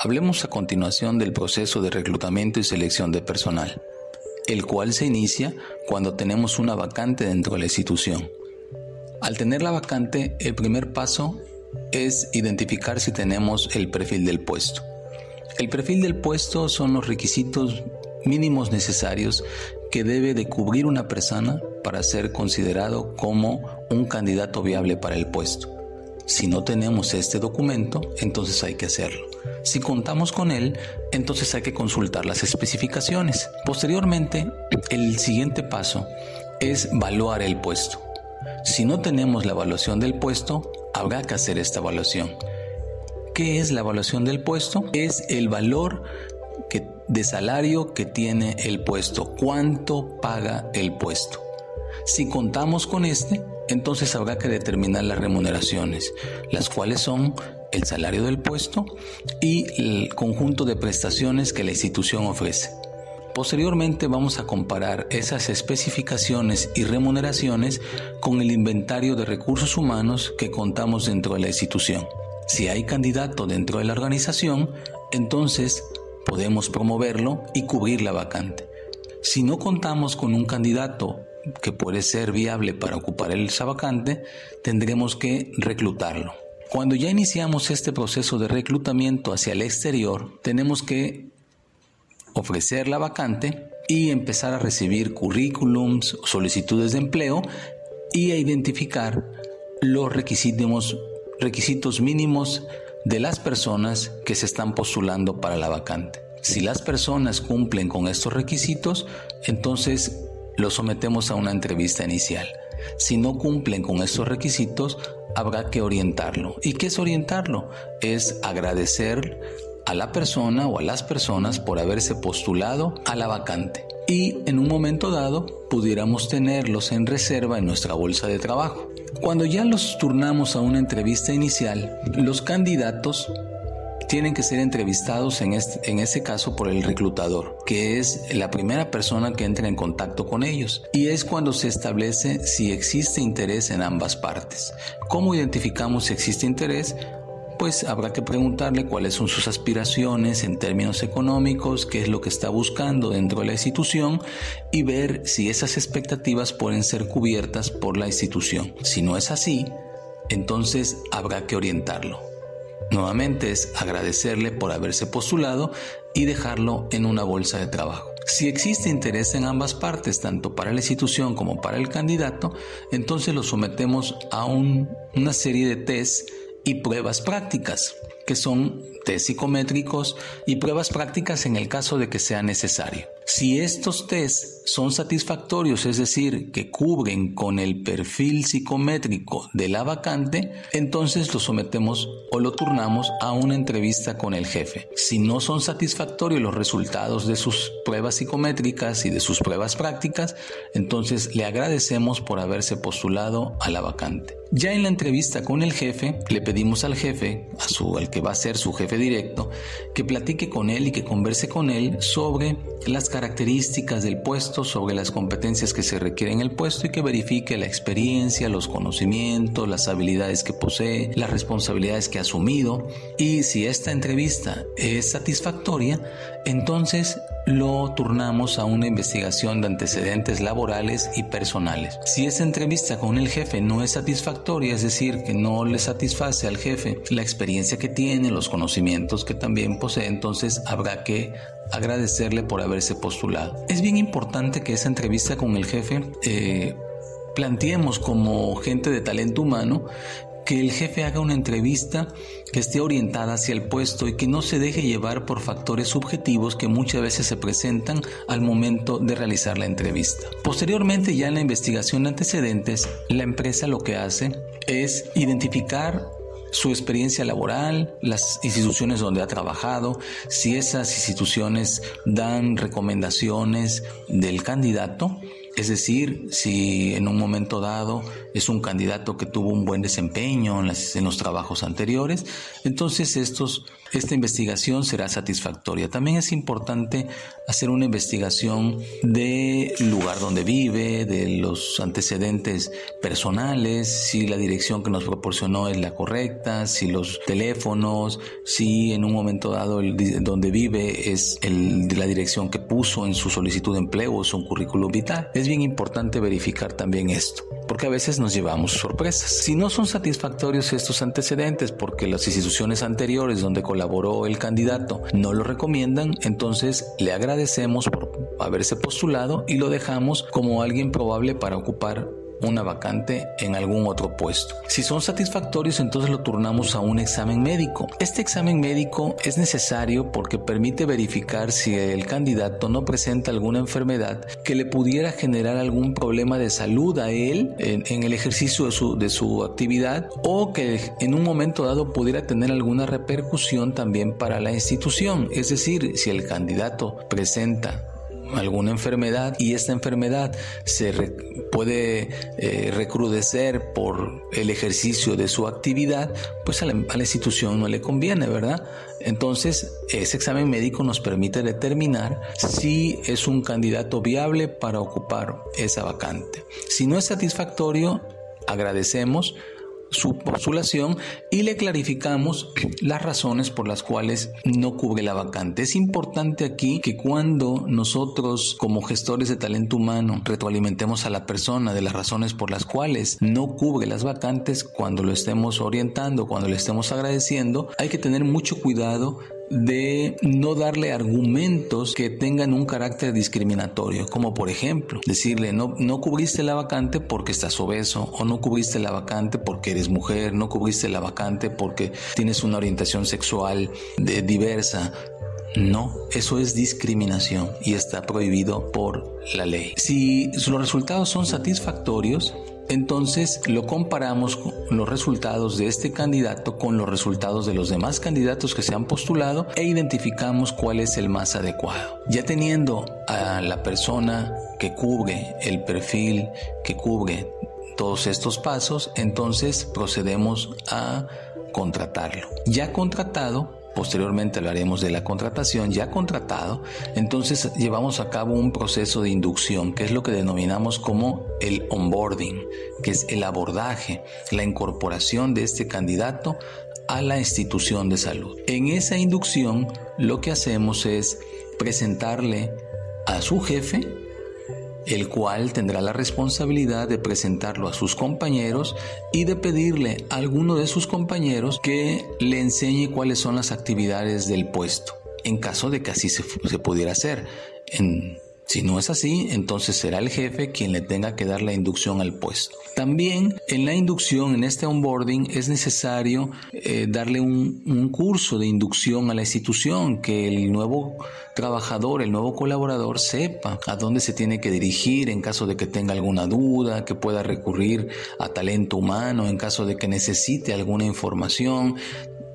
Hablemos a continuación del proceso de reclutamiento y selección de personal, el cual se inicia cuando tenemos una vacante dentro de la institución. Al tener la vacante, el primer paso es identificar si tenemos el perfil del puesto. El perfil del puesto son los requisitos mínimos necesarios que debe de cubrir una persona para ser considerado como un candidato viable para el puesto. Si no tenemos este documento, entonces hay que hacerlo. Si contamos con él, entonces hay que consultar las especificaciones. Posteriormente, el siguiente paso es evaluar el puesto. Si no tenemos la evaluación del puesto, habrá que hacer esta evaluación. ¿Qué es la evaluación del puesto? Es el valor de salario que tiene el puesto, cuánto paga el puesto. Si contamos con este, entonces habrá que determinar las remuneraciones, las cuales son el salario del puesto y el conjunto de prestaciones que la institución ofrece. Posteriormente vamos a comparar esas especificaciones y remuneraciones con el inventario de recursos humanos que contamos dentro de la institución. Si hay candidato dentro de la organización, entonces podemos promoverlo y cubrir la vacante. Si no contamos con un candidato que puede ser viable para ocupar esa vacante, tendremos que reclutarlo. Cuando ya iniciamos este proceso de reclutamiento hacia el exterior, tenemos que ofrecer la vacante y empezar a recibir currículums, solicitudes de empleo y a identificar los requisitos, requisitos mínimos de las personas que se están postulando para la vacante. Si las personas cumplen con estos requisitos, entonces lo sometemos a una entrevista inicial. Si no cumplen con estos requisitos, habrá que orientarlo. ¿Y qué es orientarlo? Es agradecer a la persona o a las personas por haberse postulado a la vacante. Y en un momento dado pudiéramos tenerlos en reserva en nuestra bolsa de trabajo. Cuando ya los turnamos a una entrevista inicial, los candidatos tienen que ser entrevistados en, ese caso por el reclutador, que es la primera persona que entra en contacto con ellos. Y es cuando se establece si existe interés en ambas partes. ¿Cómo identificamos si existe interés? pues habrá que preguntarle cuáles son sus aspiraciones en términos económicos, qué es lo que está buscando dentro de la institución y ver si esas expectativas pueden ser cubiertas por la institución. Si no es así, entonces habrá que orientarlo. Nuevamente es agradecerle por haberse postulado y dejarlo en una bolsa de trabajo. Si existe interés en ambas partes, tanto para la institución como para el candidato, entonces lo sometemos a una serie de test y pruebas prácticas, que son test psicométricos y pruebas prácticas en el caso de que sea necesario. Si estos test son satisfactorios, es decir, que cubren con el perfil psicométrico de la vacante, entonces lo sometemos o lo turnamos a una entrevista con el jefe. Si no son satisfactorios los resultados de sus pruebas psicométricas y de sus pruebas prácticas, entonces le agradecemos por haberse postulado a la vacante. Ya en la entrevista con el jefe, le pedimos al jefe, a su, al que va a ser su jefe directo, que platique con él y que converse con él sobre las características del puesto, sobre las competencias que se requieren en el puesto y que verifique la experiencia, los conocimientos, las habilidades que posee, las responsabilidades que ha asumido y si esta entrevista es satisfactoria, entonces lo turnamos a una investigación de antecedentes laborales y personales. Si esa entrevista con el jefe no es satisfactoria, es decir, que no le satisface al jefe la experiencia que tiene, los conocimientos que también posee, entonces habrá que agradecerle por haberse postulado. Es bien importante que esa entrevista con el jefe eh, planteemos como gente de talento humano que el jefe haga una entrevista que esté orientada hacia el puesto y que no se deje llevar por factores subjetivos que muchas veces se presentan al momento de realizar la entrevista. Posteriormente, ya en la investigación de antecedentes, la empresa lo que hace es identificar su experiencia laboral, las instituciones donde ha trabajado, si esas instituciones dan recomendaciones del candidato, Es decir, si en un momento dado es un candidato que tuvo un buen desempeño en, los trabajos anteriores, entonces estos, esta investigación será satisfactoria. También es importante hacer una investigación del lugar donde vive, de los antecedentes personales, si la dirección que nos proporcionó es la correcta, si los teléfonos, si en un momento dado el, donde vive es el, la dirección que puso en su solicitud de empleo o su currículum vital. Es bien importante verificar también esto, porque a veces nos llevamos sorpresas. Si no son satisfactorios estos antecedentes porque las instituciones anteriores donde colaboró el candidato no lo recomiendan, entonces le agradecemos por haberse postulado y lo dejamos como alguien probable para ocupar una vacante en algún otro puesto. Si son satisfactorios, entonces lo turnamos a un examen médico. Este examen médico es necesario porque permite verificar si el candidato no presenta alguna enfermedad que le pudiera generar algún problema de salud a él en, el ejercicio de su, de su actividad o que en un momento dado pudiera tener alguna repercusión también para la institución. Es decir, si el candidato presenta alguna enfermedad y esta enfermedad se puede eh, recrudecer por el ejercicio de su actividad, pues a la, a la, institución no le conviene, ¿verdad? Entonces, ese examen médico nos permite determinar si es un candidato viable para ocupar esa vacante. Si no es satisfactorio, agradecemos su postulación y le clarificamos las razones por las cuales no cubre la vacante. Es importante aquí que cuando nosotros como gestores de talento humano retroalimentemos a la persona de las razones por las cuales no cubre las vacantes, cuando lo estemos orientando, cuando le estemos agradeciendo, hay que tener mucho cuidado de no darle argumentos que tengan un carácter discriminatorio, como por ejemplo decirle no, no cubriste la vacante porque estás obeso o no cubriste la vacante porque eres mujer, no cubriste la vacante porque tienes una orientación sexual diversa. No, eso es discriminación y está prohibido por la ley. Si los resultados son satisfactorios, entonces lo comparamos con los resultados de este candidato con los resultados de los demás candidatos que se han postulado e identificamos cuál es el más adecuado. Ya teniendo a la persona que cubre el perfil, que cubre todos estos pasos, entonces procedemos a contratarlo. Ya contratado, posteriormente hablaremos de la contratación, ya contratado, entonces llevamos a cabo un proceso de inducción, que es lo que denominamos como el onboarding, que es el abordaje, la incorporación de este candidato a la institución de salud. En esa inducción lo que hacemos es presentarle a su jefe el cual tendrá la responsabilidad de presentarlo a sus compañeros y de pedirle a alguno de sus compañeros que le enseñe cuáles son las actividades del puesto, en caso de que así se, pudiera hacer. En, si no es así, entonces será el jefe quien le tenga que dar la inducción al puesto. También en la inducción, en este onboarding, es necesario eh, darle un, un, curso de inducción a la institución, que el nuevo trabajador, el nuevo colaborador sepa a dónde se tiene que dirigir en caso de que tenga alguna duda, que pueda recurrir a talento humano en caso de que necesite alguna información.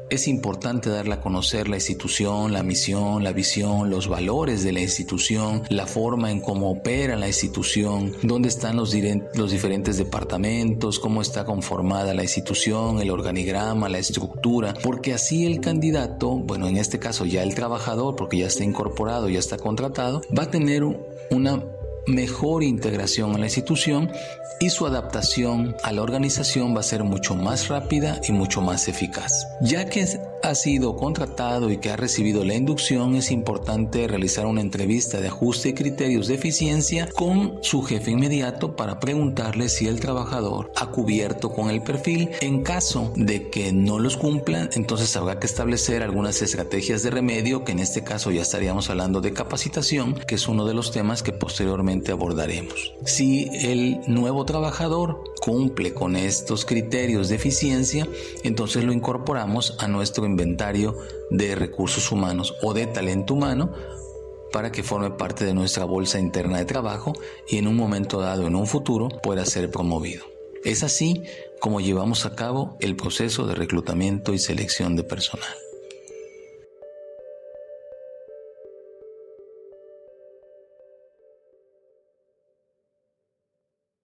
Es importante darle a conocer la institución, la misión, la visión, los valores de la institución, la forma en cómo opera la institución, dónde están los, los diferentes departamentos, cómo está conformada la institución, el organigrama, la estructura, porque así el candidato, bueno, en este caso ya el trabajador, porque ya está incorporado, ya está contratado, va a tener una mejor integración a la institución y su adaptación a la organización va a ser mucho más rápida y mucho más eficaz. Ya que ha sido contratado y que ha recibido la inducción, es importante realizar una entrevista de ajuste y criterios de eficiencia con su jefe inmediato para preguntarle si el trabajador ha cubierto con el perfil. En caso de que no los cumplan, entonces habrá que establecer algunas estrategias de remedio, que en este caso ya estaríamos hablando de capacitación, que es uno de los temas que posteriormente abordaremos. Si el nuevo trabajador cumple con estos criterios de eficiencia, entonces lo incorporamos a nuestro inventario de recursos humanos o de talento humano para que forme parte de nuestra bolsa interna de trabajo y en un momento dado, en un futuro, pueda ser promovido. Es así como llevamos a cabo el proceso de reclutamiento y selección de personal.